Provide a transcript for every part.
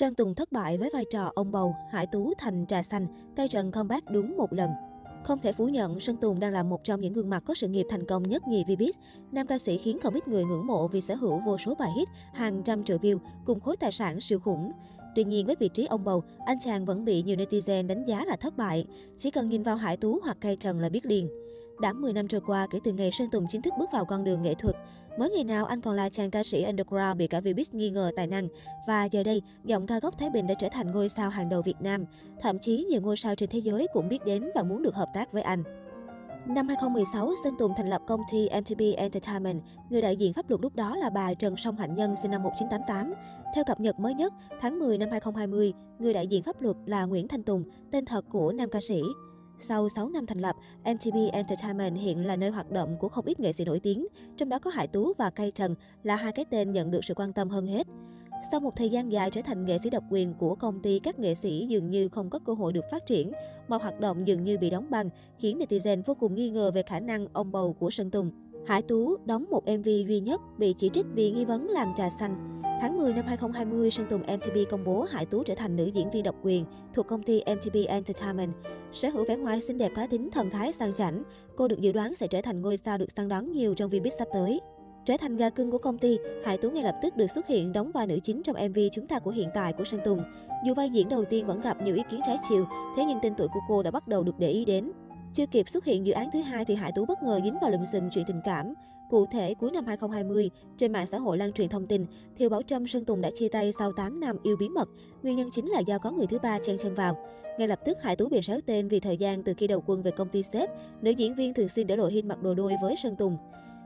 Sơn Tùng thất bại với vai trò ông bầu, Hải Tú thành trà xanh, cây trần comeback đúng một lần. Không thể phủ nhận, Sơn Tùng đang là một trong những gương mặt có sự nghiệp thành công nhất nhì Vbiz. Nam ca sĩ khiến không ít người ngưỡng mộ vì sở hữu vô số bài hit, hàng trăm triệu view, cùng khối tài sản siêu khủng. Tuy nhiên với vị trí ông bầu, anh chàng vẫn bị nhiều netizen đánh giá là thất bại. Chỉ cần nhìn vào Hải Tú hoặc cây trần là biết liền. Đã 10 năm trôi qua kể từ ngày Sơn Tùng chính thức bước vào con đường nghệ thuật. Mới ngày nào anh còn là chàng ca sĩ underground bị cả Vbiz nghi ngờ tài năng. Và giờ đây, giọng ca gốc Thái Bình đã trở thành ngôi sao hàng đầu Việt Nam. Thậm chí nhiều ngôi sao trên thế giới cũng biết đến và muốn được hợp tác với anh. Năm 2016, Sơn Tùng thành lập công ty MTB Entertainment. Người đại diện pháp luật lúc đó là bà Trần Song Hạnh Nhân, sinh năm 1988. Theo cập nhật mới nhất, tháng 10 năm 2020, người đại diện pháp luật là Nguyễn Thanh Tùng, tên thật của nam ca sĩ. Sau 6 năm thành lập, MTV Entertainment hiện là nơi hoạt động của không ít nghệ sĩ nổi tiếng, trong đó có Hải Tú và Cây Trần là hai cái tên nhận được sự quan tâm hơn hết. Sau một thời gian dài trở thành nghệ sĩ độc quyền của công ty, các nghệ sĩ dường như không có cơ hội được phát triển. Mọi hoạt động dường như bị đóng băng, khiến netizen vô cùng nghi ngờ về khả năng ông bầu của Sơn Tùng. Hải Tú đóng một MV duy nhất bị chỉ trích vì nghi vấn làm trà xanh. Tháng 10 năm 2020, Sơn Tùng MTV công bố Hải Tú trở thành nữ diễn viên độc quyền thuộc công ty MTV Entertainment. Sở hữu vẻ ngoài xinh đẹp cá tính, thần thái sang chảnh, cô được dự đoán sẽ trở thành ngôi sao được săn đón nhiều trong Vbiz sắp tới. Trở thành gà cưng của công ty, Hải Tú ngay lập tức được xuất hiện đóng vai nữ chính trong MV Chúng ta của hiện tại của Sơn Tùng. Dù vai diễn đầu tiên vẫn gặp nhiều ý kiến trái chiều, thế nhưng tên tuổi của cô đã bắt đầu được để ý đến. Chưa kịp xuất hiện dự án thứ hai thì Hải Tú bất ngờ dính vào lùm xùm chuyện tình cảm. Cụ thể, cuối năm 2020, trên mạng xã hội lan truyền thông tin, Thiều Bảo Trâm Sơn Tùng đã chia tay sau 8 năm yêu bí mật. Nguyên nhân chính là do có người thứ ba chen chân vào. Ngay lập tức Hải Tú bị xéo tên vì thời gian từ khi đầu quân về công ty sếp, nữ diễn viên thường xuyên để lộ hình mặc đồ đôi với Sơn Tùng.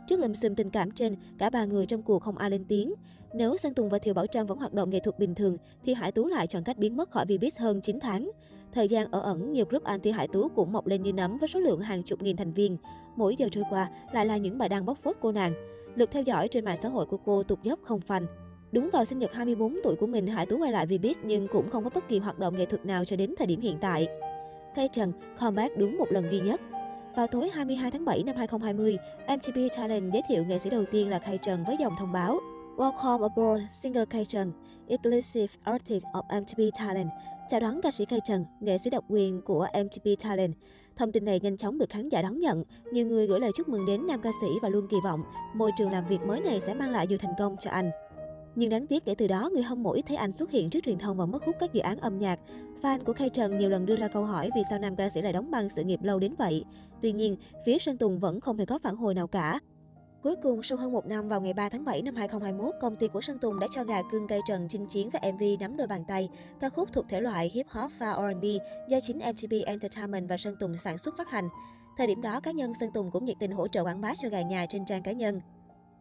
Trước lùm xùm tình cảm trên, cả ba người trong cuộc không ai lên tiếng. Nếu Sơn Tùng và Thiều Bảo Trâm vẫn hoạt động nghệ thuật bình thường, thì Hải Tú lại chọn cách biến mất khỏi Vbiz hơn 9 tháng. Thời gian ở ẩn, nhiều group anti Hải Tú cũng mọc lên như nấm với số lượng hàng chục nghìn thành viên. Mỗi giờ trôi qua lại là những bài đăng bóc phốt cô nàng. Lượt theo dõi trên mạng xã hội của cô tụt dốc không phanh. Đúng vào sinh nhật 24 tuổi của mình, Hải Tú quay lại Vbiz nhưng cũng không có bất kỳ hoạt động nghệ thuật nào cho đến thời điểm hiện tại. Cây Trần comeback đúng một lần duy nhất. Vào tối 22 tháng 7 năm 2020, MTV Talent giới thiệu nghệ sĩ đầu tiên là Kay Trần với dòng thông báo Welcome aboard singer Kay Trần, exclusive artist of MTV Talent. Chào đón ca sĩ Kay Trần, nghệ sĩ độc quyền của MTV Talent. Thông tin này nhanh chóng được khán giả đón nhận. Nhiều người gửi lời chúc mừng đến nam ca sĩ và luôn kỳ vọng môi trường làm việc mới này sẽ mang lại nhiều thành công cho anh. Nhưng đáng tiếc kể từ đó, người hâm mộ ít thấy anh xuất hiện trước truyền thông và mất hút các dự án âm nhạc. Fan của Kay Trần nhiều lần đưa ra câu hỏi vì sao nam ca sĩ lại đóng băng sự nghiệp lâu đến vậy. Tuy nhiên, phía Sơn Tùng vẫn không hề có phản hồi nào cả. Cuối cùng, sau hơn một năm vào ngày 3 tháng 7 năm 2021, công ty của Sơn Tùng đã cho gà cưng cây trần chinh chiến với MV Nắm đôi bàn tay, ca khúc thuộc thể loại hip hop và R&B do chính MTV Entertainment và Sơn Tùng sản xuất phát hành. Thời điểm đó, cá nhân Sơn Tùng cũng nhiệt tình hỗ trợ quảng bá cho gà nhà trên trang cá nhân.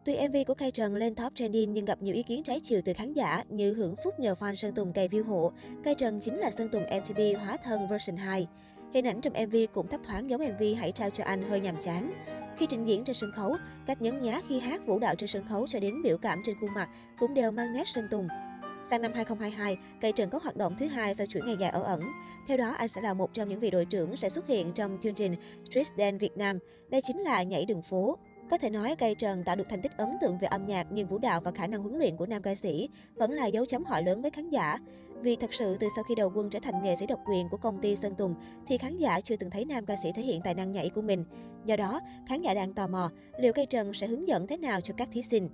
Tuy MV của Khai Trần lên top trending nhưng gặp nhiều ý kiến trái chiều từ khán giả như hưởng phúc nhờ fan Sơn Tùng cày view hộ. Khai Trần chính là Sơn Tùng MTV hóa thân version 2. Hình ảnh trong MV cũng thấp thoáng giống MV Hãy trao cho anh hơi nhàm chán. Khi trình diễn trên sân khấu, cách nhấn nhá khi hát vũ đạo trên sân khấu cho đến biểu cảm trên khuôn mặt cũng đều mang nét Sơn Tùng. Sang năm 2022, Cây Trần có hoạt động thứ hai sau chuỗi ngày dài ở ẩn. Theo đó, anh sẽ là một trong những vị đội trưởng sẽ xuất hiện trong chương trình Street Dance Việt Nam. Đây chính là nhảy đường phố. Có thể nói cây trần tạo được thành tích ấn tượng về âm nhạc nhưng vũ đạo và khả năng huấn luyện của nam ca sĩ vẫn là dấu chấm hỏi lớn với khán giả. Vì thật sự từ sau khi đầu quân trở thành nghệ sĩ độc quyền của công ty Sơn Tùng thì khán giả chưa từng thấy nam ca sĩ thể hiện tài năng nhảy của mình. Do đó, khán giả đang tò mò liệu cây trần sẽ hướng dẫn thế nào cho các thí sinh.